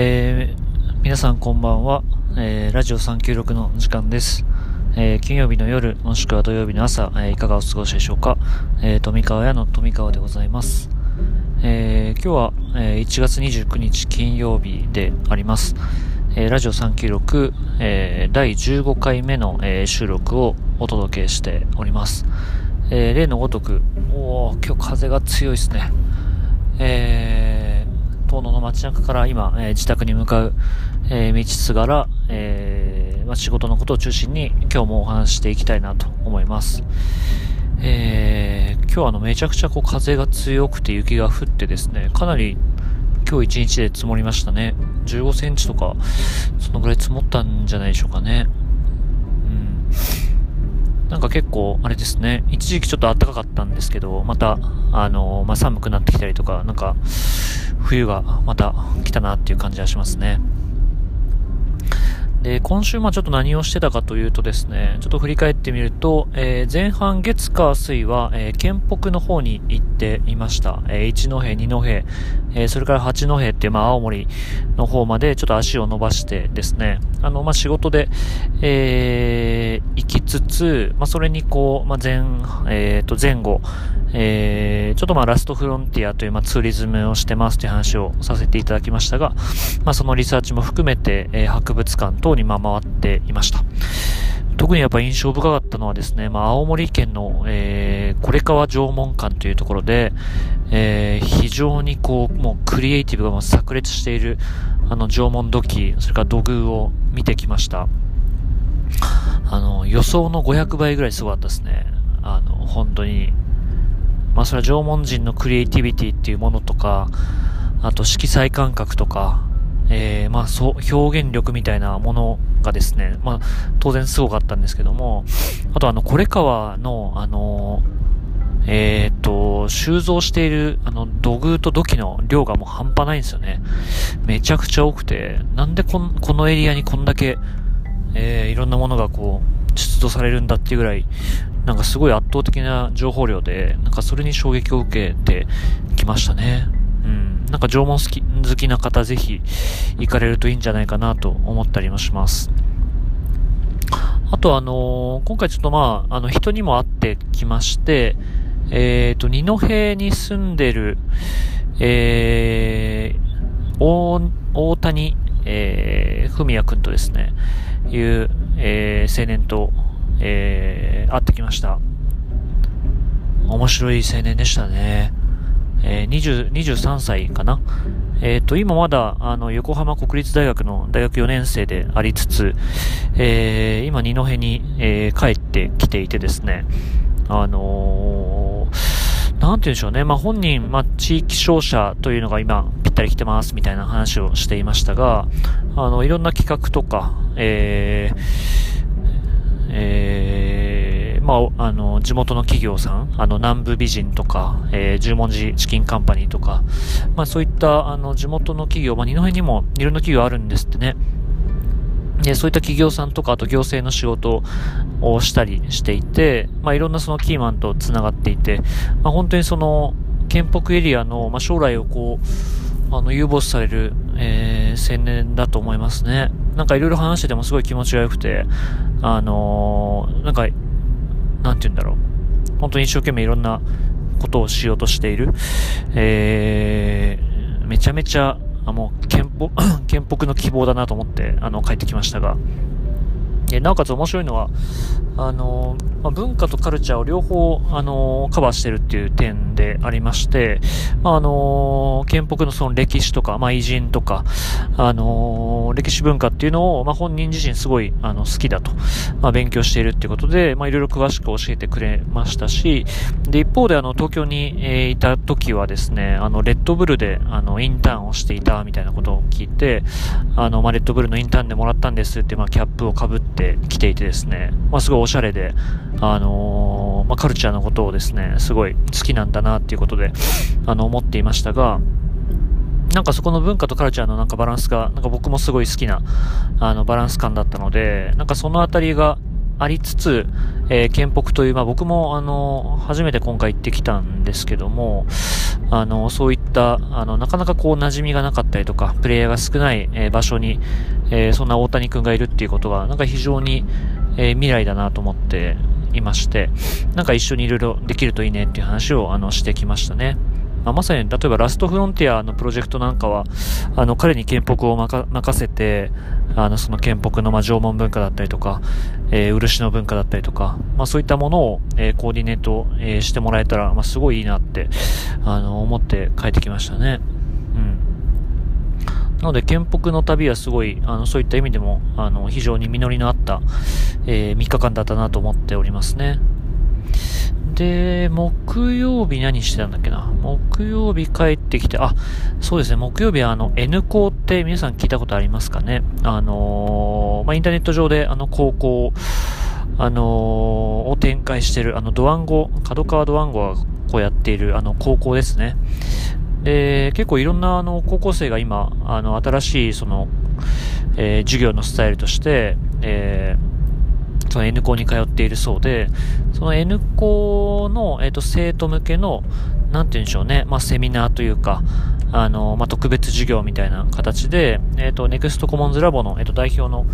えー、皆さんこんばんは、えー、ラジオ396の時間です、えー、金曜日の夜もしくは土曜日の朝、えいかがお過ごしでしょうか、え富川屋の富川でございます、え今日は、え1月29日金曜日であります、えラジオ396、え第15回目の、え収録をお届けしております、え例のごとくおお今日風が強いですね。えー遠野の街中から今、えー、自宅に向かう、えー、道すがら、えー、まあ、仕事のことを中心に今日もお話していきたいなと思います。えー、今日あのめちゃくちゃこう風が強くて雪が降ってですね、かなり今日一日で積もりましたね。15センチとか、そのぐらい積もったんじゃないでしょうかね。なんか結構、あれですね、一時期ちょっと暖かかったんですけど、また、あのまあ、寒くなってきたりとか、なんか、冬がまた来たなっていう感じがしますね。で、今週まあちょっと何をしてたかというとですね、ちょっと振り返ってみると、えー、前半月火水は、えー、県北の方に行っていました。えー、一戸、二戸、えー、それから八戸っていう、まあ青森の方までちょっと足を伸ばしてですね、あの、まあ仕事で、えー、行きつつ、まあそれにこう、まあ前、えっ、ー、と前後、えー、ちょっとまあラストフロンティアというまあツーリズムをしてますという話をさせていただきましたが、まあそのリサーチも含めて、えー、博物館と等にま回っていました。特にやっぱ印象深かったのはですね、まあ、青森県の、えー、これ川縄文館というところで、えー、非常にこう、もうクリエイティブがもう炸裂している、あの、縄文土器、それから土偶を見てきました。あの、予想の500倍ぐらいすごかったですね。あの、本当に、まあそれは縄文人のクリエイティビティっていうものとか、あと色彩感覚とか、えー、まあそう、表現力みたいなものがですね、まあ当然すごかったんですけども、あとあの、これ川の、あのえっ、と、収蔵している、あの、土偶と土器の量がもう半端ないんですよね。めちゃくちゃ多くて、なんでこんこのエリアにこんだけ、えー、いろんなものがこう、出土されるんだっていうぐらい、なんかすごい圧倒的な情報量で、なんかそれに衝撃を受けてきましたね。なんか縄文好き、好きな方ぜひ行かれるといいんじゃないかなと思ったりもします。あとあのー、今回ちょっとまあ、あの人にも会ってきまして、えっ、ー、と、二戸に住んでる、えー、大、大谷、えー、文也くんとですね、いう、えー、青年と、えー、会ってきました。面白い青年でしたね。えー、20、23歳かな。えっ、ー、と、今まだ、あの、横浜国立大学の大学4年生でありつつ、えー、今、二戸に、えー、帰ってきていてですね、あのー、なんて言うんでしょうね。まあ、本人、まあ、地域商社というのが今、ぴったり来てます、みたいな話をしていましたが、あの、いろんな企画とか、えー、えー、まあ、あの、地元の企業さん、あの、南部美人とか、えー、十文字チキンカンパニーとか、まあ、そういった、あの、地元の企業、まあ、二戸にもいろんな企業あるんですってね。で、そういった企業さんとか、あと行政の仕事をしたりしていて、まあ、いろんなそのキーマンと繋がっていて、まあ、本当にその、県北エリアの、まあ、将来をこう、あの、有望視される、えー、青年だと思いますね。なんかいろいろ話しててもすごい気持ちが良くて、あのー、なんか、なんて言うんだろう。本当に一生懸命いろんなことをしようとしている。えー、めちゃめちゃ、あ、もう、憲法、憲北の希望だなと思って、あの、帰ってきましたが。で、なおかつ面白いのは、あの、まあ、文化とカルチャーを両方、あの、カバーしてるっていう点でありまして、まあ、あの、県北のその歴史とか、まあ、偉人とか、あの、歴史文化っていうのを、まあ、本人自身すごい、あの、好きだと、まあ、勉強しているっていうことで、まあ、いろいろ詳しく教えてくれましたし、で、一方で、あの、東京に、えー、いた時はですね、あの、レッドブルで、あの、インターンをしていたみたいなことを聞いて、あの、まあ、レッドブルのインターンでもらったんですって、まあ、キャップをかぶってきていてですね、まあ、すごいおしゃれで、あのー、まあ、カルチャーのことをですね、すごい好きなんだなっていうことで、あの、思っていましたが、なんかそこの文化とカルチャーのなんかバランスが、なんか僕もすごい好きな、あの、バランス感だったので、なんかそのあたりが、ありつつ、えー、県北という、まあ僕もあの、初めて今回行ってきたんですけども、あの、そういった、あの、なかなかこう馴染みがなかったりとか、プレイヤーが少ない、えー、場所に、えー、そんな大谷くんがいるっていうことが、なんか非常に、えー、未来だなと思っていまして、なんか一緒にいろいろできるといいねっていう話を、あの、してきましたね。まあ、まさに、例えばラストフロンティアのプロジェクトなんかは、あの、彼に建北を任せて、あの、その建北の、ま、縄文文化だったりとか、えー、漆の文化だったりとか、まあ、そういったものを、えー、コーディネート、えー、してもらえたら、まあ、すごいいいなって、あの、思って帰ってきましたね。なので、建北の旅はすごい、あの、そういった意味でも、あの、非常に実りのあった、えー、3日間だったなと思っておりますね。で、木曜日何してたんだっけな？木曜日帰ってきて、あ、そうですね、木曜日はあの、N 校って皆さん聞いたことありますかね？あのー、まあ、インターネット上であの、高校、あのー、を展開してる、あの、ドワンゴ、角川ドワンゴがこうやっている、あの、高校ですね。で、結構いろんなあの、高校生が今、あの、新しい、その、えー、授業のスタイルとして、えーその N 校に通っているそうで、その N 校の、えっ、ー、と、生徒向けの、なんて言うんでしょうね、まあ、セミナーというか、あの、まあ、特別授業みたいな形で、えっ、ー、と、ネクストコモンズラボの、えっ、ー、と、代表の、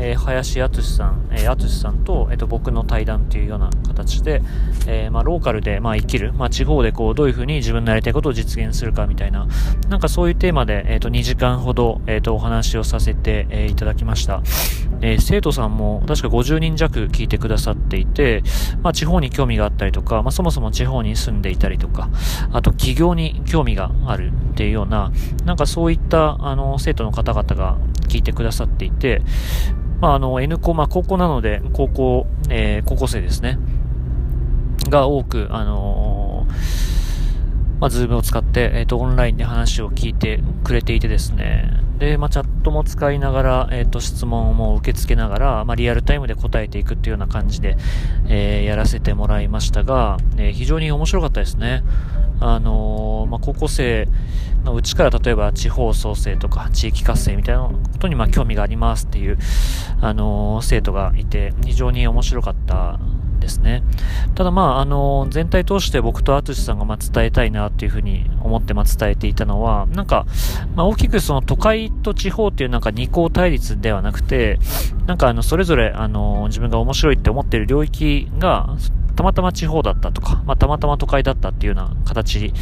えー、林敦さん、えー、敦さんと、え、ー、と、僕の対談というような形で、えー、まあ、ローカルで、まあ、生きる、まあ、地方でこう、どういうふうに自分のやりたいことを実現するかみたいな、なんかそういうテーマで、えっ、と、2時間ほど、えっ、と、お話をさせて、えいただきました。え生徒さんも、確か50人弱聞いてくださっていて、まあ、地方に興味があったりとか、まあ、そもそも地方に住んでいたりとか、あと、起業に興味があるっていうような、なんかそういった、あの、生徒の方々が聞いてくださっていて、まあ、あの、N 高、まあ、高校なので、高校、えー、高校生ですね。が多く、あのー、まあ、ズームを使って、えっ、ー、と、オンラインで話を聞いてくれていてですね。で、まあ、チャットも使いながら、えっ、ー、と、質問も受け付けながら、まあ、リアルタイムで答えていくっていうような感じで、えー、やらせてもらいましたが、えー、非常に面白かったですね。あのまあ、高校生のうちから例えば地方創生とか地域活性みたいなことにま興味がありますっていう、あの生徒がいて、非常に面白かったですね。ただまあ、あの、全体通して僕と淳さんがま伝えたいなっていうふうに思ってま伝えていたのは、なんか、まあ、大きくその都会と地方っていうなんか二項対立ではなくて、なんかあの、それぞれあの、自分が面白いって思ってる領域が、たまたま地方だったとか、まあ、たまたま都会だったっていうような形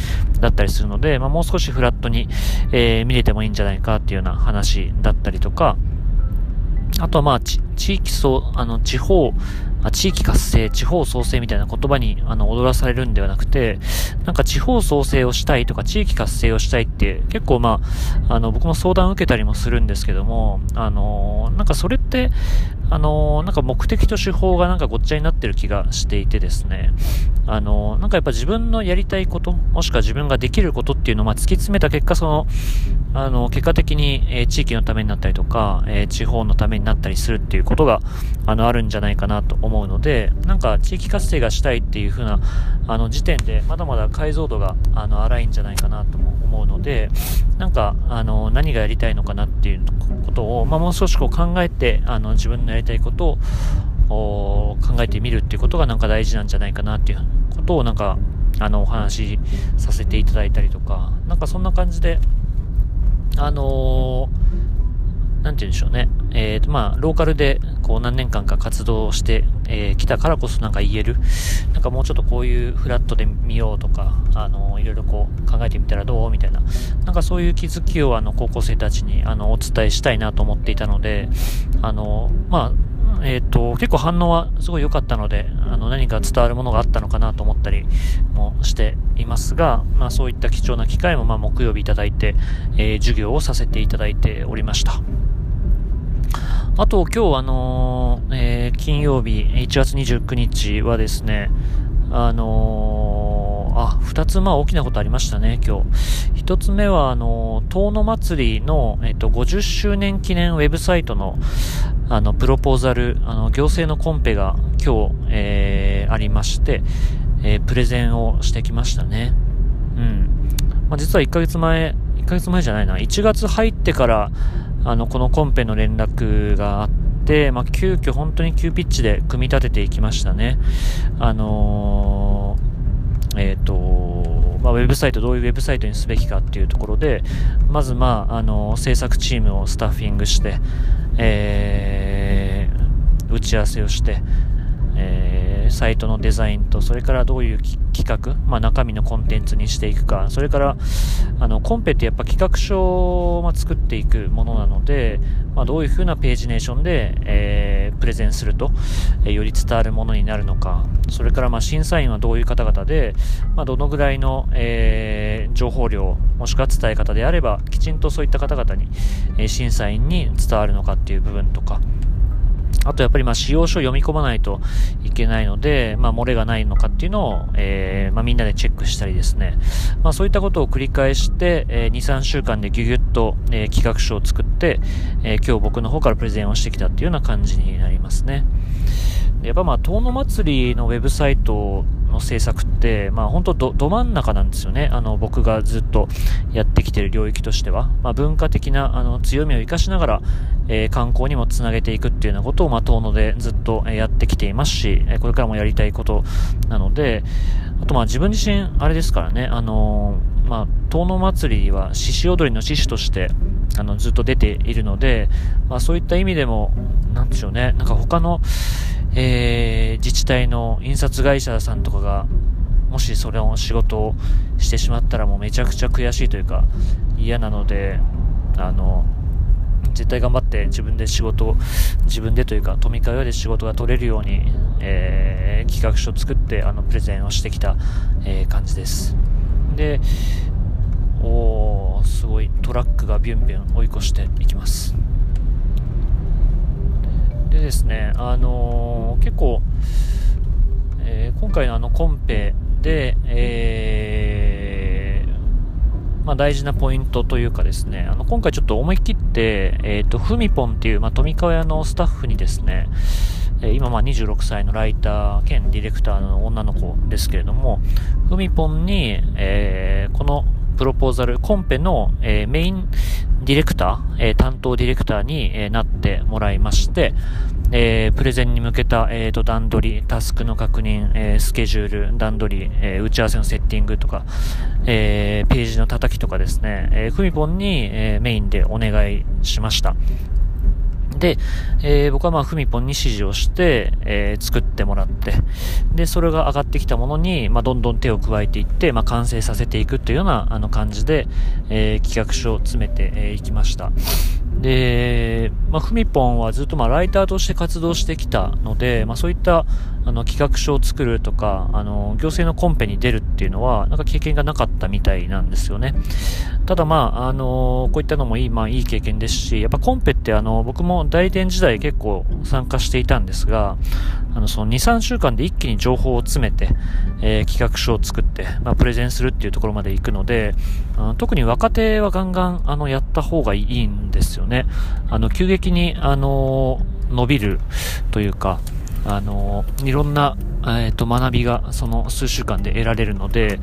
だったりするので、まあ、もう少しフラットに、えー、見れてもいいんじゃないかっていうような話だったりとか、あとはまあ、地域層、あの、地方、地域活性、地方創生みたいな言葉にあの踊らされるんではなくて、なんか地方創生をしたいとか地域活性をしたいって結構まあ、あの僕も相談を受けたりもするんですけども、あの、なんかそれって、あの、なんか目的と手法がなんかごっちゃになってる気がしていてですね、あの、なんかやっぱ自分のやりたいこと、もしくは自分ができることっていうのをま突き詰めた結果、その、あの、結果的に、え、地域のためになったりとか、え、地方のためになったりするっていうことが、あの、あるんじゃないかなと思うので、なんか地域活性がしたいっていう風な、あの、時点で、まだまだ解像度が、あの、荒いんじゃないかなと思うので、なんか、あの、何がやりたいのかなっていうことを、まあ、もう少しこう考えて、あの、自分のやりりたいことを、考えてみるっていうことがなんか大事なんじゃないかなっていうことをなんか、あの、お話しさせていただいたりとか、なんかそんな感じで、あのー、なんて言うんでしょうね。えっ、ー、と、まあ、ローカルで、こう、何年間か活動して、えー、たからこそなんか言える。なんかもうちょっとこういうフラットで見ようとか、あのー、いろいろこう、考えてみたらどうみたいな。なんかそういう気づきを、あの、高校生たちに、あの、お伝えしたいなと思っていたので、あの、まあ、えっ、ー、と、結構反応はすごい良かったので、あの、何か伝わるものがあったのかなと思ったりもしていますが、まあそういった貴重な機会も、まあ木曜日いただいて、えー、授業をさせていただいておりました。あと、今日あのー、えー、金曜日、1月29日はですね、あのー、あ、二つまあ大きなことありましたね、今日。一つ目は、あのー、遠野祭りの、えっ、と、50周年記念ウェブサイトの、あの、プロポーザル、あの、行政のコンペが今日、えー、ありまして、えー、プレゼンをしてきましたね。うん。まあ、実は1ヶ月前、1ヶ月前じゃないな、1月入ってから、あの、このコンペの連絡があって、まあ、急遽本当に急ピッチで組み立てていきましたね。あのー、えっ、ー、と、まあ、ウェブサイト、どういうウェブサイトにすべきかっていうところで、まず、まあ、あの、制作チームをスタッフィングして、えー、打ち合わせをして、えー、サイトのデザインと、それからどういう企画、まあ、中身のコンテンツにしていくか、それから、あの、コンペってやっぱ企画書を、ま作っていくものなので、まあ、どういう風なページネーションで、えー、プレゼンすると、えー、より伝わるものになるのか、それからま審査員はどういう方々で、まあ、どのぐらいの、え、情報量、もしくは伝え方であれば、きちんとそういった方々に、え審査員に伝わるのかっていう部分とか、あとやっぱりまあ使用書を読み込まないといけないので、まあ漏れがないのかっていうのを、えー、まあみんなでチェックしたりですね。まあそういったことを繰り返して、えー、2、3週間でギュギュッと、えー、企画書を作って、え、今日僕の方からプレゼンをしてきたっていうような感じになりますね。やっぱまあ、遠野祭りのウェブサイトの制作って、まあ本当ど、ど真ん中なんですよね。あの、僕がずっとやってきてる領域としては。まあ文化的なあの強みを活かしながら、えー、観光にもつなげていくっていうようなことを、まあ遠野でずっとやってきていますし、これからもやりたいことなので、あとまあ自分自身、あれですからね、あのー、まあ、遠野祭りは獅子踊りの獅子として、あの、ずっと出ているので、まあそういった意味でも、なんでしょうね、なんか他の、えー、自治体の印刷会社さんとかが、もしそれを仕事をしてしまったらもうめちゃくちゃ悔しいというか嫌なので、あの、絶対頑張って自分で仕事を、自分でというか、富川で仕事が取れるように、えー、企画書を作って、あの、プレゼンをしてきた、えー、感じです。で、おー、すごい、トラックがビュンビュン追い越していきます。でですね、あのー、結構、えー、今回のあのコンペで、えー、まあ、大事なポイントというかですね、あの今回ちょっと思い切って、えっ、と、ふみぽんっていう、まあ、富川屋のスタッフにですね、え今まあ26歳のライター兼ディレクターの女の子ですけれども、ふみぽんに、えこのプロポーザル、コンペの、えメインディレクター、えー、担当ディレクターに、えー、なってもらいまして、えー、プレゼンに向けた、えーと、段取り、タスクの確認、えー、スケジュール、段取り、えー、打ち合わせのセッティングとか、えー、ページの叩きとかですね、えー、フミポンに、えー、メインでお願いしました。で、えー、僕はまあ、ふみぽんに指示をして、えー、作ってもらって、で、それが上がってきたものに、まあ、どんどん手を加えていって、まあ、完成させていくというような、あの、感じで、えー、企画書を詰めてい、えー、きました。で、まあ、ふみぽんはずっとまあ、ライターとして活動してきたので、まあ、そういった、あの、企画書を作るとか、あの、行政のコンペに出るっていうのは、なんか経験がなかったみたいなんですよね。ただまあ、あの、こういったのもいい、まあ、いい経験ですし、やっぱコンペってあの、僕も代理店時代結構参加していたんですが、あの、その2、3週間で一気に情報を詰めて、えー、企画書を作って、まあ、プレゼンするっていうところまで行くので、の特に若手はガンガン、あの、やった方がいいんですよね。ねあの、急激に、あの、伸びるというか、あの、いろんな、え、ー、と、学びがその数週間で得られるので、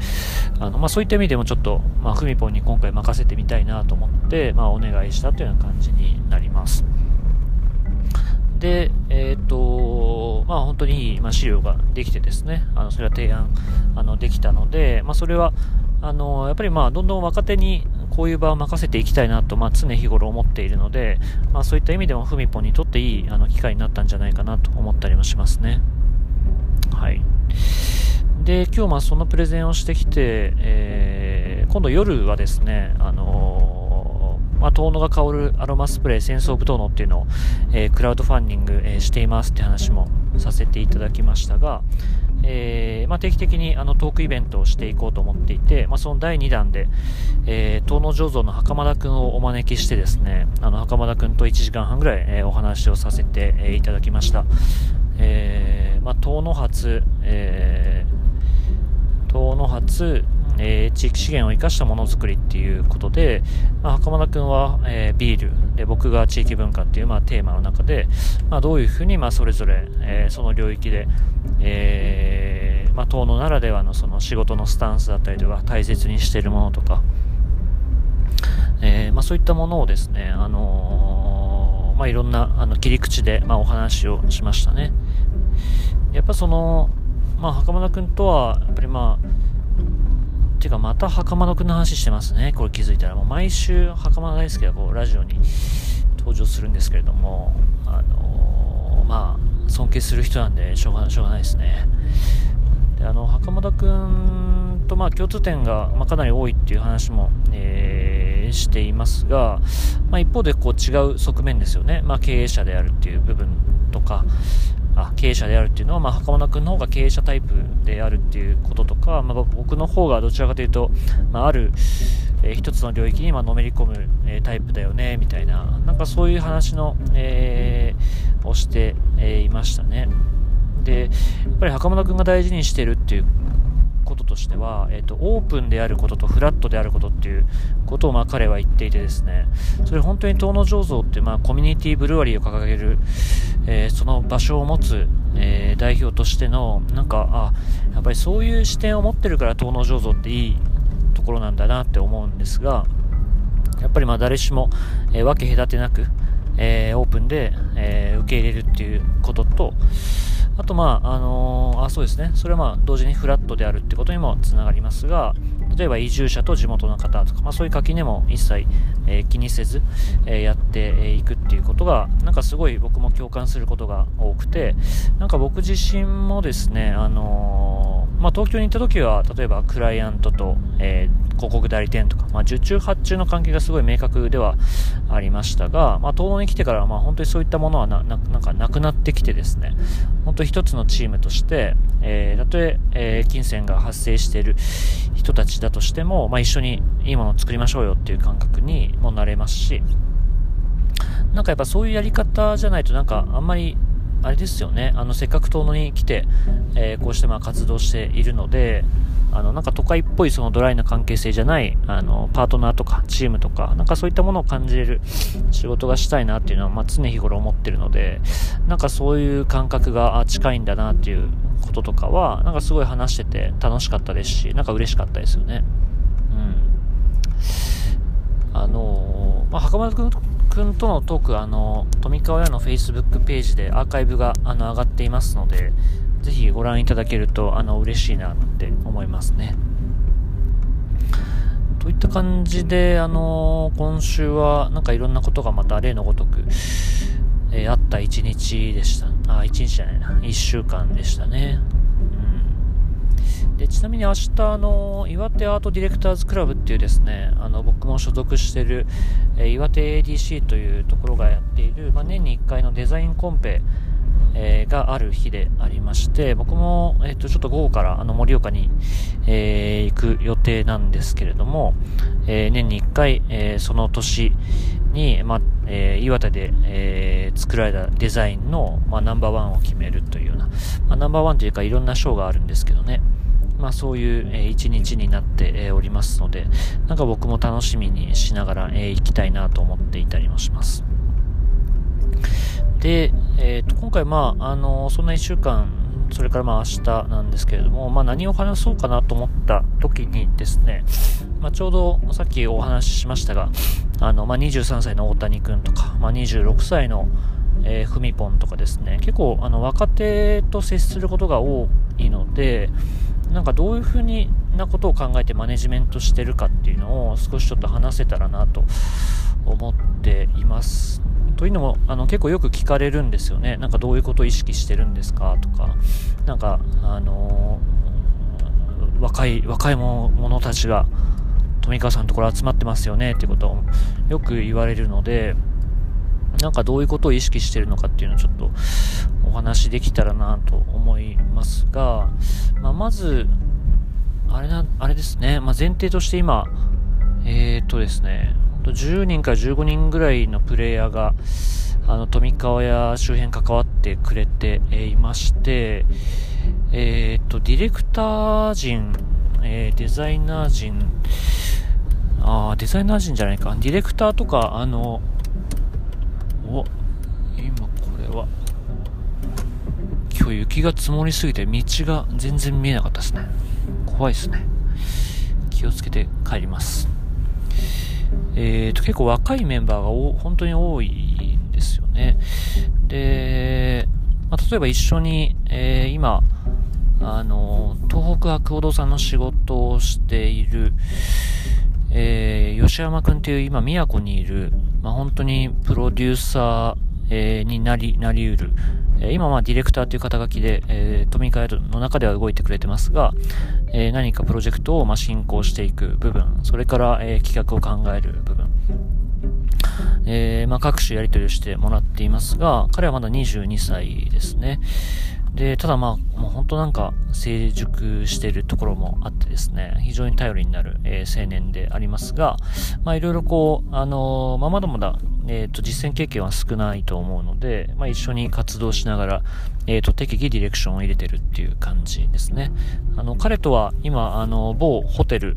あの、まあ、そういった意味でもちょっと、まあ、ふみぽんに今回任せてみたいなと思って、まあ、お願いしたというような感じになります。で、えっ、ー、と、まあ本当にいい、資料ができてですね、あの、それは提案、あの、できたので、まあそれは、あの、やっぱりまあどんどん若手にこういう場を任せていきたいなと、まあ常日頃思っているので、まあそういった意味でもふみぽんにとっていい、あの、機会になったんじゃないかなと思ったりもしますね。はい。で、今日まあそのプレゼンをしてきて、えー、今度夜はですね、あのまあ、遠野が香るアロマスプレー戦争部遠野っていうのを、えー、クラウドファンディング、えー、していますって話もさせていただきましたが、えー、まあ、定期的にあのトークイベントをしていこうと思っていて、まあ、その第2弾で、えー、遠野醸造の袴田くんをお招きしてですね、あの袴田くんと1時間半ぐらい、えお話をさせて、えいただきました。えまあ、遠野発、え遠野発、えー、地域資源を生かしたものづくりっていうことで、まあ、袴田くんは、えー、ビールで僕が地域文化っていう、まあ、テーマの中で、まあ、どういうふうに、まあ、それぞれ、えー、その領域で、えーまあ、遠野ならではのその仕事のスタンスだったりとか大切にしているものとか、えーまあ、そういったものをですね、あのまあ、いろんなあの切り口で、まあ、お話をしましたね。やっぱその、まあ、袴田君とは、やっぱりまあ、てかまた袴田君の話してますね。これ気づいたら。もう毎週袴田大輔がこうラジオに登場するんですけれども、あのー、まあ、尊敬する人なんでしょうがしょうがないですね。であの袴田君とまあ共通点が、ま、かなり多いっていう話も、えー、していますが、まあ、一方でこう違う側面ですよね、まあ、経営者であるっていう部分とかあ経営者であるっていうのは、まあ、袴田君の方が経営者タイプであるっていうこととか、まあ、僕の方がどちらかというと、まあ、ある、えー、一つの領域にまのめり込む、えー、タイプだよねみたいななんかそういう話の、えー、をして、えいましたね。で、やっぱり袴田君が大事にしてるっていうこととしては、えっ、と、オープンであることとフラットであることっていうことを、まあ、彼は言っていてですね、それ本当に遠野醸造って、まあ、コミュニティブルワリーを掲げる、えー、その場所を持つ、えー、代表としての、なんか、あ、やっぱりそういう視点を持ってるから遠野醸造っていいところなんだなって思うんですが、やっぱりまあ誰しも、えー、分け隔てなく、えー、オープンで、えー、受け入れるっていうことと、あと、まあ、あのー、あ、そうですね。それはまあ、同時にフラットであるってことにもつながりますが、例えば移住者と地元の方とか、まあ、そういう垣根も一切、えー、気にせず、えー、やっていくっていうことが、なんかすごい僕も共感することが多くて、なんか僕自身もですね、あのまあ、東京に行った時は、例えばクライアントと、え広告代理店とか、まあ、受注発注の関係がすごい明確ではありましたが、まあ、東能に来てから、まあ、本当にそういったものはな、ななんかなくなってきてですね、本当一つのチームとして、えー、たとええー、金銭が発生している人たちだとしても、まあ、一緒にいいものを作りましょうよっていう感覚にもなれますし、なんかやっぱそういうやり方じゃないとなんかあんまりあれですよね、あの、せっかく遠野に来て、えー、こうしてまあ活動しているので、あの、なんか都会っぽいそのドライな関係性じゃない、あの、パートナーとかチームとか、なんかそういったものを感じれる仕事がしたいなっていうのは、まあ、常日頃思ってるので、なんかそういう感覚が近いんだなっていうこととかは、なんかすごい話してて楽しかったですし、なんか嬉しかったですよね。うん。あのまあ、袴田君とのトーク、あの、富川屋の Facebook ページでアーカイブが、あの、上がっていますので、ぜひご覧いただけると、あの、嬉しいなって思いますね。といった感じで、あの今週はなんかいろんなことがまた例のごとく、えー、あった一日でした。あ、一日じゃないな。一週間でしたね。うん。で、ちなみに明日、あの、岩手アートディレクターズクラブっていうですね、あの、僕も所属してる、えー、岩手 ADC というところがやっている、まあ、年に1回のデザインコンペ、えー、がある日でありまして、僕も、えっ、ー、と、ちょっと午後からあの盛岡に、えー、行く予定なんですけれども、え年に1回、えその年に、まえ岩手で、え作られたデザインの、まナンバーワンを決めるというような、ま、ナンバーワンというかいろんな賞があるんですけどね、まあそういう、えー、一日になって、おりますので、なんか僕も楽しみにしながら、え、行きたいなと思っていたりもします。で、えー、と今回、まあ、あのそんな1週間、それからまあ明日なんですけれども、まあ、何を話そうかなと思った時にですね、まあ、ちょうどさっきお話ししましたが、あのまあ、23歳の大谷君とか、まあ、26歳のえー、ふみぽんとかですね、結構あの若手と接することが多いので、なんかどういうふうになことを考えてマネジメントしてるかっていうのを少しちょっと話せたらなと思っています。というのも、あの、結構よく聞かれるんですよね。なんかどういうことを意識してるんですかとか、なんか、あのー、若い、若い者たちが、富川さんのところ集まってますよね。ってことをよく言われるので、なんかどういうことを意識してるのかっていうのをちょっとお話できたらなと思いますが、まあ、まず、あれな、あれですね、まあ、前提として今、えー、っとですね、10人から15人ぐらいのプレイヤーが、あの、富川や周辺関わってくれてえいまして、えー、と、ディレクター陣、えー、デザイナー陣、あデザイナー陣じゃないか、ディレクターとか、あの、お、今これは、今日雪が積もりすぎて道が全然見えなかったですね。怖いですね。気をつけて帰ります。えーと、結構若いメンバーが本当に多いんですよね。で、まあ、例えば一緒に、えー、今、あの、東北博報堂さんの仕事をしている、えー、吉山くんっていう今、宮古にいる、まあ、本当にプロデューサー、えー、になり、なりうる、えー、今はディレクターという肩書きで、えー、トミカヤの中では動いてくれてますが、えー、何かプロジェクトを、まあ、進行していく部分、それから、え、企画を考える部分、え、まあ、各種やり取りをしてもらっていますが、彼はまだ22歳ですね。で、ただまあ、もう本当なんか成熟しているところもあってですね、非常に頼りになる、えー、青年でありますが、まあいろいろこう、あのー、まあまだまだ、えっ、ー、と、実践経験は少ないと思うので、まあ一緒に活動しながら、えっ、と、適宜ディレクションを入れてるっていう感じですね。あの、彼とは今、あの、某ホテル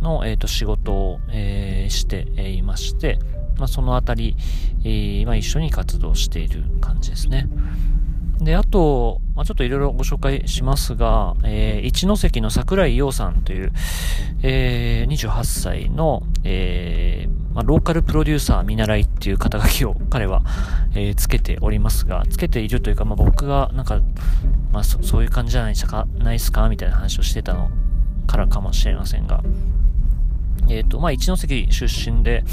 の、えっ、と、仕事を、えしていまして、まあそのあたり、えまあ一緒に活動している感じですね。で、あと、まあ、ちょっといろいろご紹介しますが、えー、一ノ関の桜井陽さんという、えー、28歳の、えー、まあ、ローカルプロデューサー見習いっていう肩書きを彼は、えー、つけておりますが、つけているというか、まあ、僕がなんか、まあそ、そういう感じじゃないですか、ないですかみたいな話をしてたのからかもしれませんが、えっ、と、まあ、一関出身で、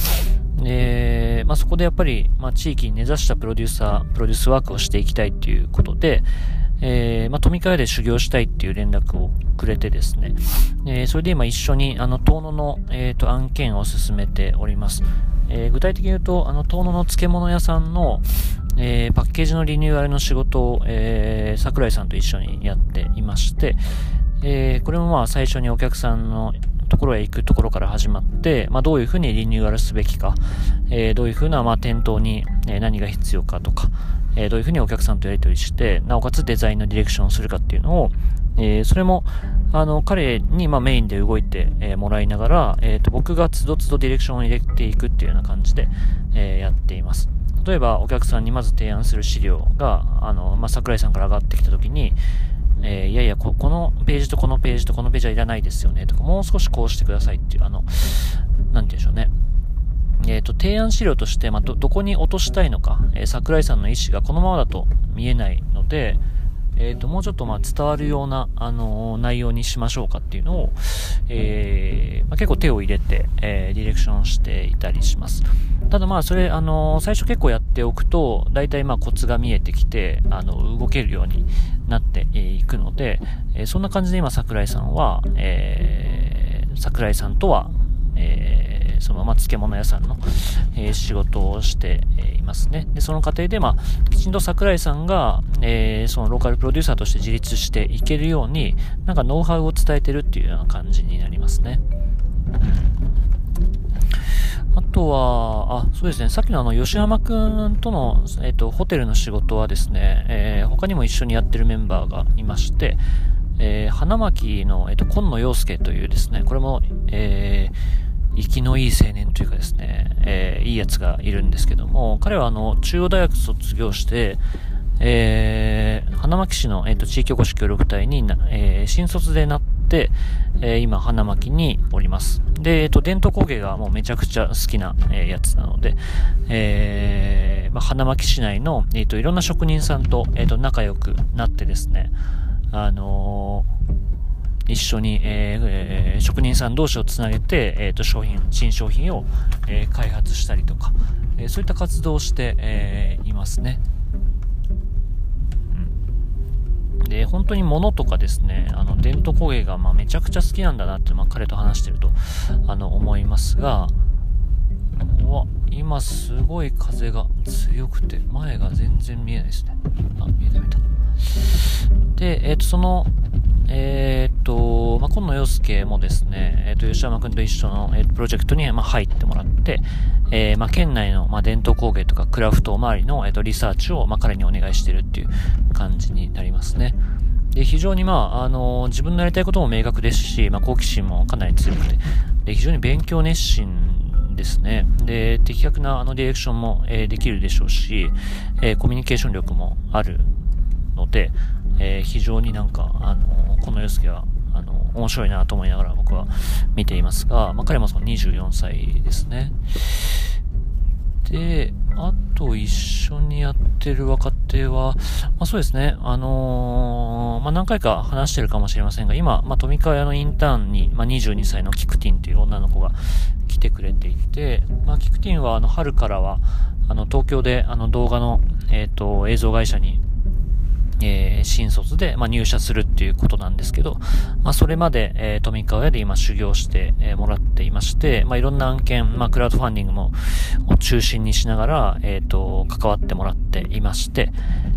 えー、まあ、そこでやっぱり、まあ、地域に根ざしたプロデューサー、プロデュースワークをしていきたいっていうことで、えー、まあ、富川で修行したいっていう連絡をくれてですね、えー、それで今一緒に、あの、遠野の、えっ、ー、と、案件を進めております。えー、具体的に言うと、あの、遠野の漬物屋さんの、えー、パッケージのリニューアルの仕事を、えー、桜井さんと一緒にやっていまして、えー、これもまあ最初にお客さんのところへ行くところから始まって、まあ、どういうふうにリニューアルすべきか、えー、どういうふうな、まあ、店頭に、何が必要かとか、えー、どういうふうにお客さんとやり取りして、なおかつデザインのディレクションをするかっていうのを、えー、それも、あの、彼に、まあ、メインで動いて、えー、もらいながら、えっ、と、僕がつどつどディレクションを入れていくっていうような感じで、えやっています。例えば、お客さんにまず提案する資料が、あの、まあ、桜井さんから上がってきたときに、えー、いやいやこ、このページとこのページとこのページはいらないですよね、とか、もう少しこうしてくださいっていう、あの、なんて言うんでしょうね。えっ、ー、と、提案資料として、まあ、ど、どこに落としたいのか、えー、桜井さんの意思がこのままだと見えないので、えっ、ー、と、もうちょっとまあ伝わるような、あのー、内容にしましょうかっていうのを、えー、まあ、結構手を入れて、えー、ディレクションしていたりします。ただまあ、それ、あの最初結構やっておくと、大体まあコツが見えてきて、あの、動けるようになっていくので、えそんな感じで今桜井さんは、え桜井さんとは、えそのまま漬物屋さんの、えー、仕事をして、いますね。で、その過程で、まあ、きちんと桜井さんが、えー、そのローカルプロデューサーとして自立していけるように、なんかノウハウを伝えてるっていうような感じになりますね。あとは、あ、そうですね。さっきのあの、吉山くんとの、えっ、ー、と、ホテルの仕事はですね、えー、他にも一緒にやってるメンバーがいまして、えー、花巻の、えっ、と、今野洋介というですね、これも、えー、生きのいい青年というかですね、えー、いいやつがいるんですけども、彼はあの、中央大学卒業して、えー、花巻市の、えーと、地域おこし協力隊にな、えー、新卒でなって、えー、今、花巻におります。で、え、ー、と、伝統工芸がもうめちゃくちゃ好きな、えー、やつなので、えー、まあ、花巻市内の、え、ー、と、いろんな職人さんと、えっ、と、仲良くなってですね、あの一緒に、えー、職人さん同士をつなげて、えー、と商品、新商品を、えー、開発したりとか、えそういった活動をして、えいますね。で、本当に物とかですね、あの、伝統工芸が、まあ、めちゃくちゃ好きなんだなって、まあ、彼と話してると、あの、思いますが、わ、今すごい風が強くて、前が全然見えないですね。あ、見えた見えた。で、え、ー、と、その、えっ、と、まあ、今野洋介もですね、えっ、と、吉山くんと一緒の、えー、プロジェクトに、まあ、入ってもらって、えー、まあ、県内の、まあ、伝統工芸とかクラフト周りの、えっ、と、リサーチを、まあ、彼にお願いしてるっていう感じになりますね。で、非常に、まあ、あの自分のやりたいことも明確ですし、まあ、好奇心もかなり強くて、で、非常に勉強熱心ですね。で、的確なあのディレクションも、えー、できるでしょうし、えー、コミュニケーション力もあるので、えー、非常になんか、あのこの洋介は、あの面白いなと思いながら僕は見ていますが、まあ、彼もその24歳ですね。で、あと一緒にやってる若手は、まあそうですね、あのー、まあ何回か話してるかもしれませんが、今、まあ富川屋のインターンに、まあ22歳のキクティンという女の子が来てくれていて、まあキクティンはあの春からは、あの東京であの動画の、えっ、ー、と、映像会社にえー、新卒で、まあ、入社するっていうことなんですけど、まあ、それまで、えー、富川屋で今修行して、えー、もらっていまして、まあ、いろんな案件、まあ、クラウドファンディングも、を中心にしながら、えっ、と、関わってもらっていまして、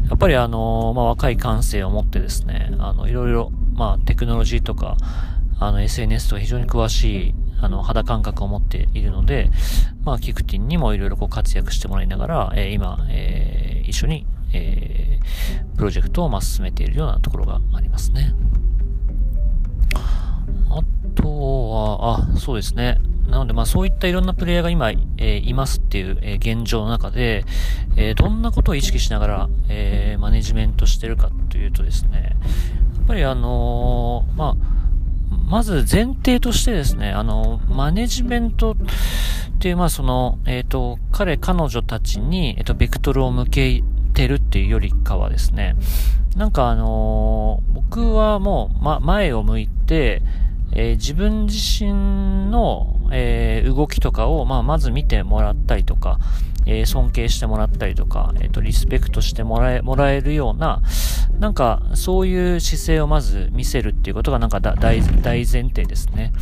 やっぱりあのまあ、若い感性を持ってですね、あの、いろいろ、まあ、テクノロジーとか、あの、SNS とか非常に詳しい、あの、肌感覚を持っているので、まあ、キクティンにもいろいろこう活躍してもらいながら、えー、今、えー、一緒に、えー、プロジェクトをま進めているようなところがありますね。あとは、あ、そうですね。なので、まあそういったいろんなプレイヤーが今、えー、いますっていう、えー、現状の中で、えー、どんなことを意識しながら、えマネジメントしてるかというとですね、やっぱりあのまあ、まず前提としてですね、あの、マネジメントっていう、まあその、えっ、と、彼、彼女たちに、えっ、と、ベクトルを向けてるっていうよりかはですね、なんかあのー、僕はもう、ま、前を向いて、えー、自分自身の、えー、動きとかを、まあ、まず見てもらったりとか、えー、尊敬してもらったりとか、えっ、と、リスペクトしてもらえ、もらえるような、なんか、そういう姿勢をまず見せるっていうことが、なんか大、大前提ですね。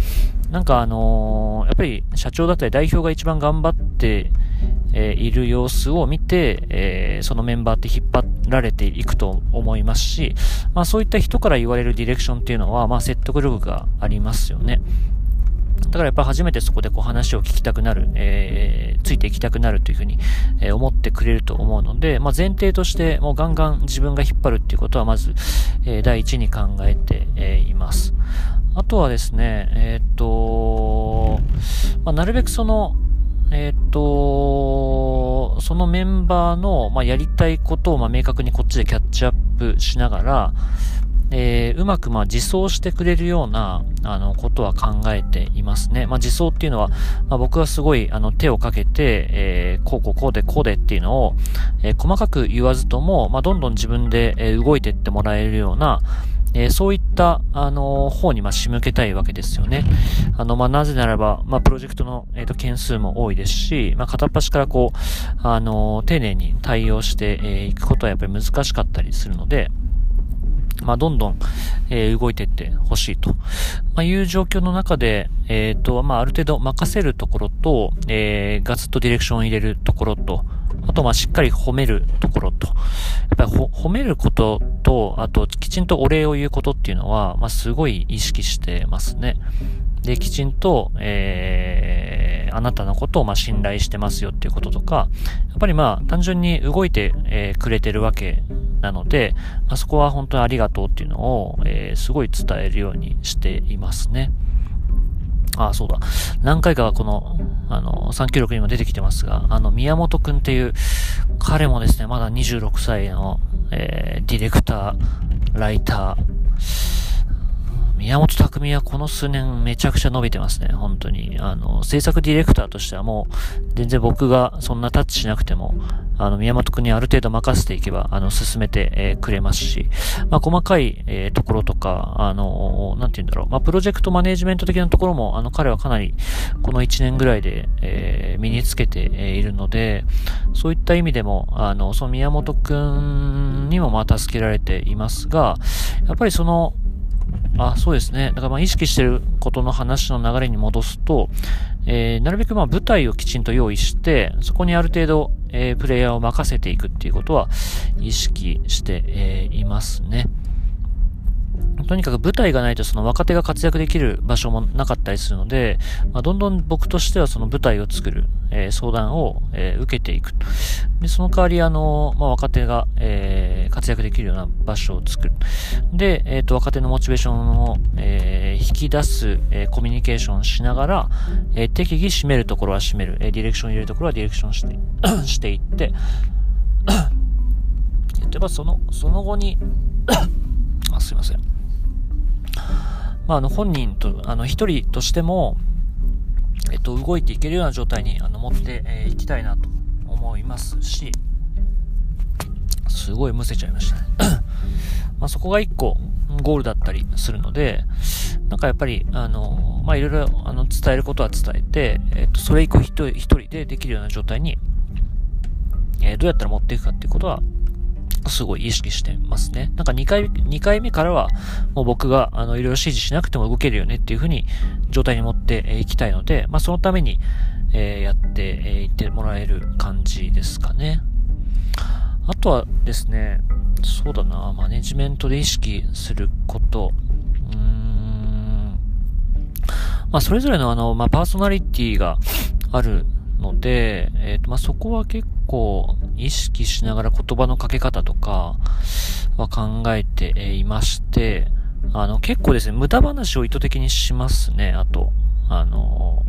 なんかあのやっぱり社長だったり代表が一番頑張って、えいる様子を見て、えそのメンバーって引っ張られていくと思いますし、まあそういった人から言われるディレクションっていうのは、まあ説得力がありますよね。だからやっぱ初めてそこでこう話を聞きたくなる、えー、ついていきたくなるというふうに、えー、思ってくれると思うので、まあ、前提としてもうガンガン自分が引っ張るっていうことはまず、えー、第一に考えて、えいます。あとはですね、えっと、まあ、なるべくその、えっ、と、そのメンバーの、まあ、やりたいことを、まあ、明確にこっちでキャッチアップしながら、えー、うまく、まあ、自走してくれるような、あの、ことは考えていますね。まあ、自走っていうのは、まあ、僕はすごい、あの、手をかけて、えー、こうこうこうでこうでっていうのを、えー、細かく言わずとも、まあ、どんどん自分で、え動いていってもらえるような、えー、そういった、あの方に、ま仕向けたいわけですよね。あの、まあ、なぜならば、まあ、プロジェクトの、えっ、ー、と、件数も多いですし、まあ、片っ端からこう、あの丁寧に対応してい、えー、くことはやっぱり難しかったりするので、まあ、どんどん、えー、動いていってほしいと、まあ、いう状況の中で、えっ、ー、と、まあ、ある程度任せるところと、えー、ガツッとディレクションを入れるところと、あと、まあ、しっかり褒めるところと、やっぱり褒めることと、あと、きちんとお礼を言うことっていうのは、まあ、すごい意識してますね。で、きちんと、えー、あなたのことを、まあ、信頼してますよっていうこととか、やっぱりまあ、単純に動いて、えー、くれてるわけなので、まあ、そこは本当にありがとうっていうのを、えー、すごい伝えるようにしていますね。ああ、そうだ。何回かこの、あの、3記録にも出てきてますが、あの、宮本くんっていう、彼もですね、まだ26歳の、えー、ディレクター、ライター、宮本匠はこの数年めちゃくちゃ伸びてますね、本当に。あの、制作ディレクターとしてはもう、全然僕がそんなタッチしなくても、あの、宮本くんにある程度任せていけば、あの、進めて、えー、くれますし、まあ、細かい、えー、ところとか、あの、なんて言うんだろう、まあ、プロジェクトマネジメント的なところも、あの、彼はかなり、この1年ぐらいで、えー、身につけて、いるので、そういった意味でも、あの、その宮本くんにもまあ、助けられていますが、やっぱりその、あ、そうですね。だからまあ意識してることの話の流れに戻すと、えー、なるべくまあ舞台をきちんと用意して、そこにある程度、えー、プレイヤーを任せていくっていうことは意識して、えー、いますね。とにかく舞台がないとその若手が活躍できる場所もなかったりするので、まあ、どんどん僕としてはその舞台を作る、えー、相談を、えー、受けていく。で、その代わりあの、まあ、若手が、えー、活躍できるような場所を作る。で、えっ、ー、と、若手のモチベーションを、えー、引き出す、えー、コミュニケーションしながら、えー、適宜締めるところは締める、えー、ディレクション入れるところはディレクションして していって、例えばその、その後にあ、すいません。まあ、あの、本人と、あの、一人としても、えっと、動いていけるような状態に、あの、持ってい、えー、きたいなと思いますし、すごいむせちゃいましたね。まあそこが一個ゴールだったりするので、なんかやっぱり、あの、まあいろいろあの伝えることは伝えて、えっ、と、それ以降一人でできるような状態に、えー、どうやったら持っていくかっていうことは、すごい意識してますね。なんか2回、2回目からは、もう僕が、あの、いろいろ指示しなくても動けるよねっていうふうに、状態に持っていきたいので、まあそのために、えー、やってい、ってもらえる感じですかね。あとはですね、そうだな、マネジメントで意識すること、うーん、まあ、それぞれのあの、まあ、パーソナリティがあるので、えっ、ー、と、まあ、そこは結構意識しながら言葉のかけ方とかは考えていまして、あの、結構ですね、無駄話を意図的にしますね、あと。あの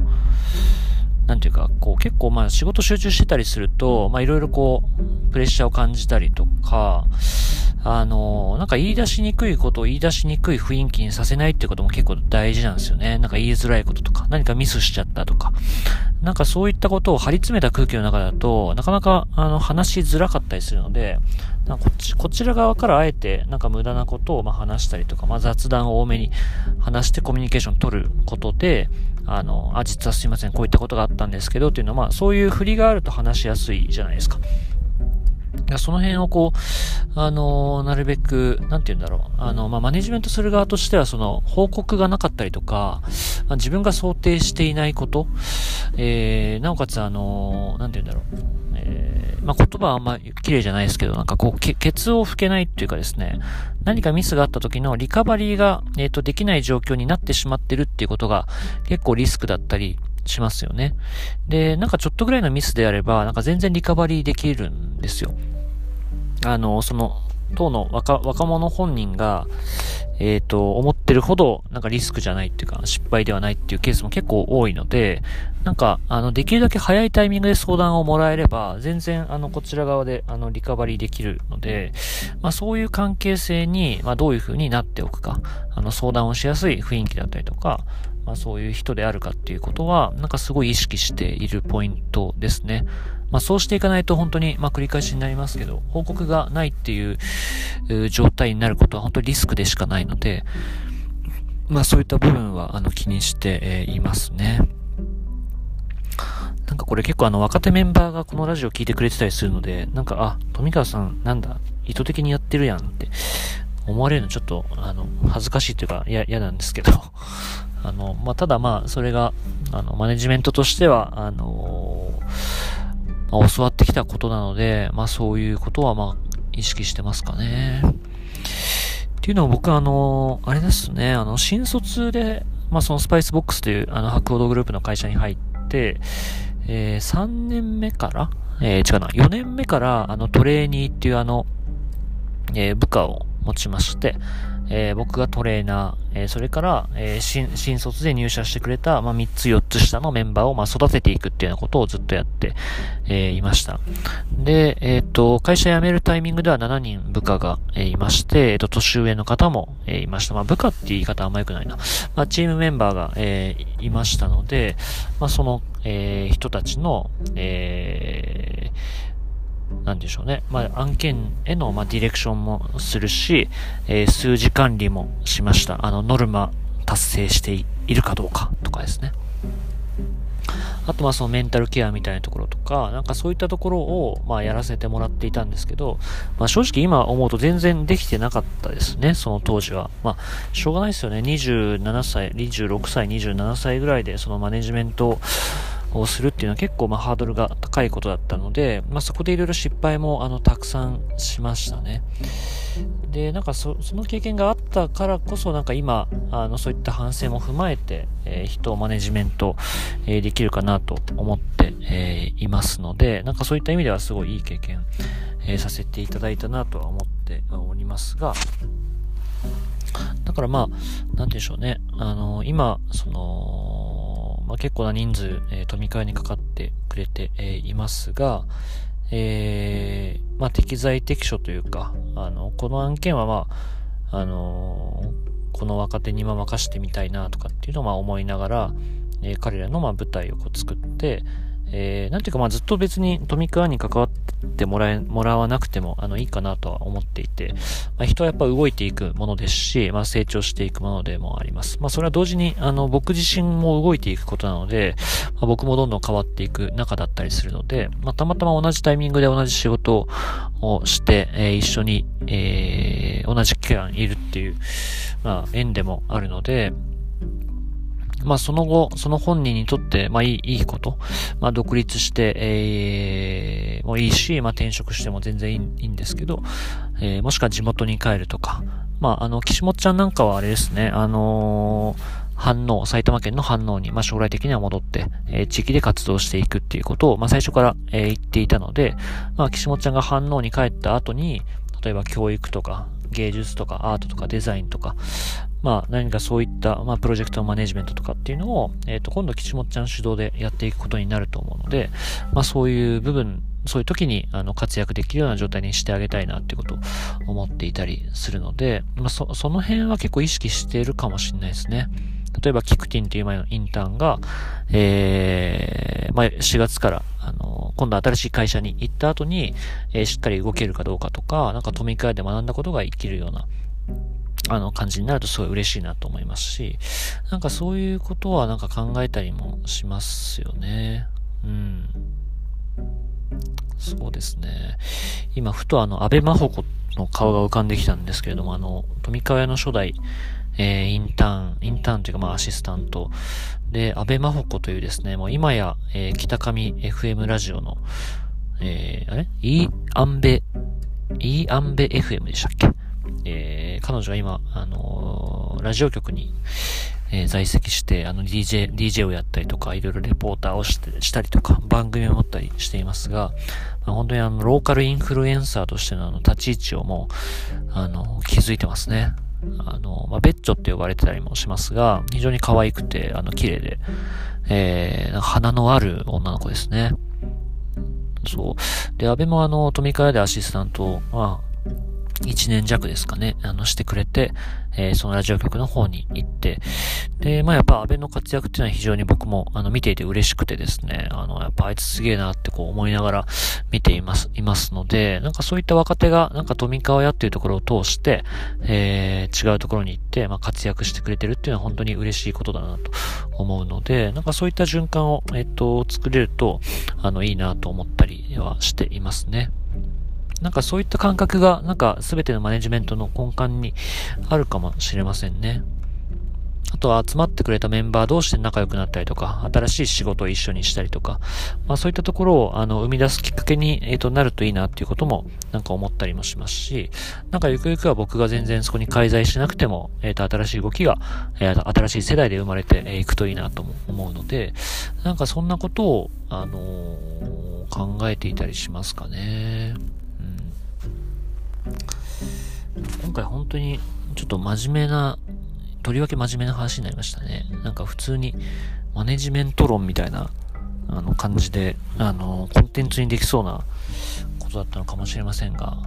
なんていうか、こう結構まあ仕事集中してたりすると、まあいろいろこう、プレッシャーを感じたりとか、あの、なんか言い出しにくいことを言い出しにくい雰囲気にさせないってことも結構大事なんですよね。なんか言いづらいこととか、何かミスしちゃったとか。なんかそういったことを張り詰めた空気の中だと、なかなかあの話しづらかったりするので、なんかこっち、こちら側からあえてなんか無駄なことをま話したりとか、まあ、雑談を多めに話してコミュニケーション取ることで、あの、あ、実はすいません、こういったことがあったんですけど、っていうのは、まあ、そういう振りがあると話しやすいじゃないですか。その辺をこう、あのなるべく、なんて言うんだろう。あの、まあ、マネジメントする側としては、その、報告がなかったりとか、自分が想定していないこと、えー、なおかつ、あのなんて言うんだろう。えー、まあ、言葉はあんま綺麗じゃないですけど、なんかこう、ケツを吹けないっていうかですね、何かミスがあった時のリカバリーが、えっ、ー、と、できない状況になってしまってるっていうことが結構リスクだったりしますよね。で、なんかちょっとぐらいのミスであれば、なんか全然リカバリーできるんですよ。あの、その、当の若、者本人が、えっ、ー、と、思ってるほど、なんかリスクじゃないっていうか、失敗ではないっていうケースも結構多いので、なんか、あの、できるだけ早いタイミングで相談をもらえれば、全然、あの、こちら側で、あの、リカバリーできるので、まあ、そういう関係性に、まあ、どういう風になっておくか、あの、相談をしやすい雰囲気だったりとか、まあ、そういう人であるかっていうことは、なんかすごい意識しているポイントですね。まあ、そうしていかないと本当に、まあ、繰り返しになりますけど、報告がないっていう状態になることは本当にリスクでしかないので、まあ、そういった部分は、あの、気にしていますね。なんかこれ結構あの若手メンバーがこのラジオ聞いてくれてたりするので、なんか、あ、富川さんなんだ、意図的にやってるやんって思われるのちょっと、あの、恥ずかしいというか、嫌なんですけど、あの、まあ、ただまあ、それが、あの、マネジメントとしては、あのまあ、教わってきたことなので、まあ、そういうことはまあ、意識してますかね。っていうのを僕あの、あれですね、あの、新卒で、まあ、そのスパイスボックスという、あの、ハックオードグループの会社に入って、えー、3年目からえー、違うな、4年目から、あの、 trainee っていうあの、えー、部下を持ちまして、えー、僕がトレーナー、えー、それから、えー、新、新卒で入社してくれた、まあ、3つ4つ下のメンバーを、まあ、育てていくっていうようなことをずっとやって、えいました。で、えっ、と、会社辞めるタイミングでは7人部下が、えいまして、えっ、と、年上の方も、えいました。まあ、部下って言い方あんま良くないな。まあ、チームメンバーが、えいましたので、まあ、その、え人たちの、えー、なんでしょうね。まあ、案件への、まあ、ディレクションもするし、えー、数字管理もしました。あの、ノルマ達成しているかどうかとかですね。あと、ま、そのメンタルケアみたいなところとか、なんかそういったところを、まあ、やらせてもらっていたんですけど、まあ、正直今思うと全然できてなかったですね、その当時は。まあ、しょうがないですよね。27歳、26歳、27歳ぐらいで、そのマネジメントをするっていうのは結構まあハードルが高いことだったので、まあ、そこでいろいろ失敗もあのたくさんしましたね。で、なんかその経験があったからこそなんか今、あのそういった反省も踏まえて、えー、人をマネジメント、えー、できるかなと思って、えー、いますので、なんかそういった意味ではすごいいい経験、えさせていただいたなとは思っておりますが、だからまあ、なんて言うんでしょうね。あの、今、その、まあ、結構な人数、えー、飲み会にかかってくれて、えー、いますが、えー、まあ、適材適所というか、あの、この案件はまあ、あの、この若手に任せてみたいなとかっていうのをまあ思いながら、えー、彼らのまあ舞台をこう作って、えー、なんていうかまあずっと別に富川に関わってもらえ、もらわなくても、あの、いいかなとは思っていて、まあ、人はやっぱ動いていくものですし、まあ、成長していくものでもあります。まあ、それは同時に、あの、僕自身も動いていくことなので、まあ、僕もどんどん変わっていく中だったりするので、まあ、たまたま同じタイミングで同じ仕事をして、えー、一緒に、えー、同じ期間いるっていう、まあ、縁でもあるので、まあその後、その本人にとって、まあいい、いいこと、まあ独立して、えー、もういいし、まあ転職しても全然いいいいんですけど、えー、もしくは地元に帰るとか、まああの、岸本ちゃんなんかはあれですね、あのー反応、埼玉県の反応に、まあ、将来的には戻って、えー、地域で活動していくっていうことを、まあ、最初から、えー、言っていたので、まあ、岸本ちゃんが反応に帰った後に、例えば教育とか、芸術とかアートとかデザインとか、まあ何かそういった、まあプロジェクトマネジメントとかっていうのを、えっ、ー、と今度岸本ちゃん主導でやっていくことになると思うので、まあそういう部分、そういう時にあの活躍できるような状態にしてあげたいなってことを思っていたりするので、まあそ、その辺は結構意識しているかもしれないですね。例えば、キクティンっていう前のインターンが、えー、まあ、4月から、あの、今度新しい会社に行った後に、えー、しっかり動けるかどうかとか、なんか富み会で学んだことが生きるような、あの感じになるとすごい嬉しいなと思いますし、なんかそういうことはなんか考えたりもしますよね。うん。そうですね。今、ふとあの、安倍真帆子の顔が浮かんできたんですけれども、あの、富川屋の初代、えー、インターン、インターンというかまあアシスタントで、安倍真帆子というですね、もう今や、えー、北上 FM ラジオの、えー、あれ？イーアンベ、イーアンベ FM でしたっけ？えー、彼女は今、あのー、ラジオ局に、えー、在籍して、あの、DJ、DJ をやったりとか、いろいろレポーターをしてしたりとか、番組を持ったりしていますが、まあ、本当にあの、ローカルインフルエンサーとしてのあの、立ち位置をもう、あの、気づいてますね。あの、まあ、ベッチョって呼ばれてたりもしますが、非常に可愛くて、あの、綺麗で、えー、花のある女の子ですね。そう。で、安倍もあの、富川でアシスタント、まあ、1年弱ですかね、あの、してくれて、えー、そのラジオ局の方に行って、で、まあやっぱ安倍の活躍っていうのは非常に僕も、あの、見ていて嬉しくてですね、あの、やっぱあいつすげえなってこう思いながら見ています、いますので、なんかそういった若手が、なんか富川屋っていうところを通して、えー、違うところに行って、まあ活躍してくれてるっていうのは本当に嬉しいことだなと思うので、なんかそういった循環を、えっと、作れると、あの、いいなと思ったりはしていますね。なんかそういった感覚が、なんか全てのマネジメントの根幹にあるかもしれませんね。あとは集まってくれたメンバー同士で仲良くなったりとか、新しい仕事を一緒にしたりとか、まあそういったところをあの生み出すきっかけに、えー、となるといいなっていうこともなんか思ったりもしますし、なんかゆくゆくは僕が全然そこに介在しなくても、えっ、ー、と新しい動きが、えー、新しい世代で生まれていくといいなと思うので、なんかそんなことを、あのー、考えていたりしますかね。今回本当にちょっと真面目な、とりわけ真面目な話になりましたね。なんか普通にマネジメント論みたいなあの感じで、あの、コンテンツにできそうなことだったのかもしれませんが、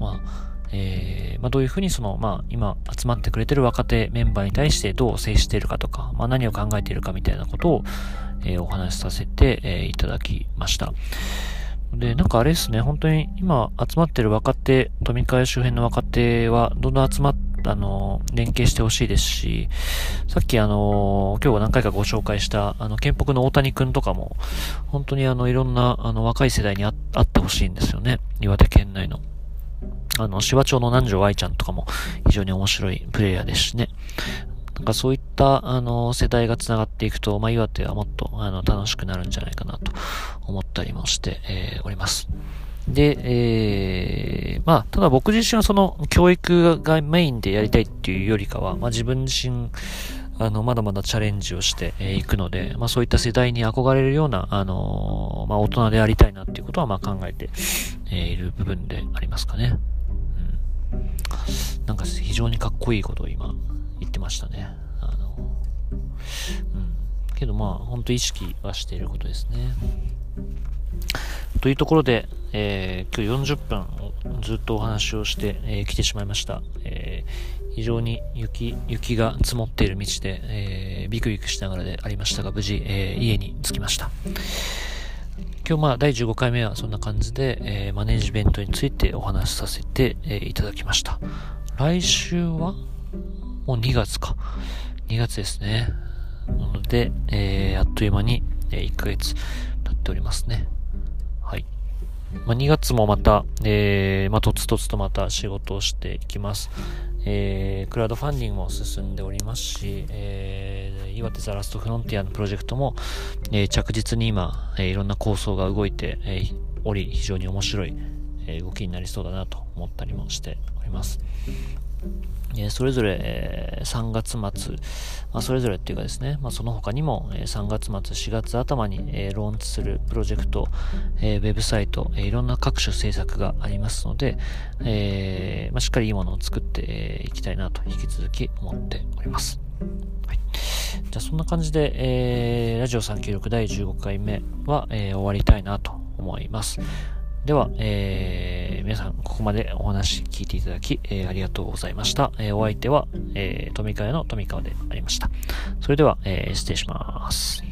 まあ、えー、まあ、どういうふうにその、まあ、今集まってくれてる若手メンバーに対してどう接しているかとか、まあ、何を考えているかみたいなことを、えー、お話しさせて、えー、いただきました。で、なんかあれですね、本当に今集まってる若手、富川周辺の若手はどんどん集まっあの、連携してほしいですし、さっきあの、今日何回かご紹介した、あの、県北の大谷くんとかも、本当にあの、いろんな、あの、若い世代にあってほしいんですよね。岩手県内の。あの、芝町の南條愛ちゃんとかも非常に面白いプレイヤーですしね。なんかそういった、あの、世代が繋がっていくと、まあ、岩手はもっと、あの、楽しくなるんじゃないかなと思ったりもして、えー、おります。で、えー、まあ、ただ僕自身はその教育がメインでやりたいっていうよりかは、まあ自分自身、あの、まだまだチャレンジをしてい、えー、くので、まあそういった世代に憧れるような、あのー、まあ大人でありたいなっていうことは、ま考えて、えー、いる部分でありますかね。うん。なんか非常にかっこいいことを今言ってましたね。あの、うん。けどまあ、本当意識はしていることですね。というところで、えー、今日40分ずっとお話をしてき、えー、来てしまいました。えー、非常に雪、雪が積もっている道で、えー、ビクビクしながらでありましたが、無事、えー、家に着きました。今日まあ第15回目はそんな感じで、えー、マネジメントについてお話しさせて、えー、いただきました。来週はもう2月か。2月ですね。なので、えー、あっという間に、え、1ヶ月経っておりますね。はい。まあ、2月もまた、えー、まあ、とつとつとまた仕事をしていきます。えー、クラウドファンディングも進んでおりますし、えー、岩手ザラストフロンティアのプロジェクトも、えー、着実に今、えー、いろんな構想が動いて、えー、おり、非常に面白い、えー、動きになりそうだなと思ったりもしております。それぞれ、え3月末、まあ、それぞれっていうかですね、まあ、その他にも、え3月末、4月頭に、ローンチするプロジェクト、ウェブサイト、いろんな各種制作がありますので、えまあ、しっかりいいものを作っていきたいなと引き続き思っております。はい。じゃあそんな感じで、えー、ラジオ396第15回目は、えー、終わりたいなと思います。では、えー、皆さん、ここまでお話聞いていただき、えー、ありがとうございました。えー、お相手は、えー、富川の富川でありました。それでは、えー、失礼します。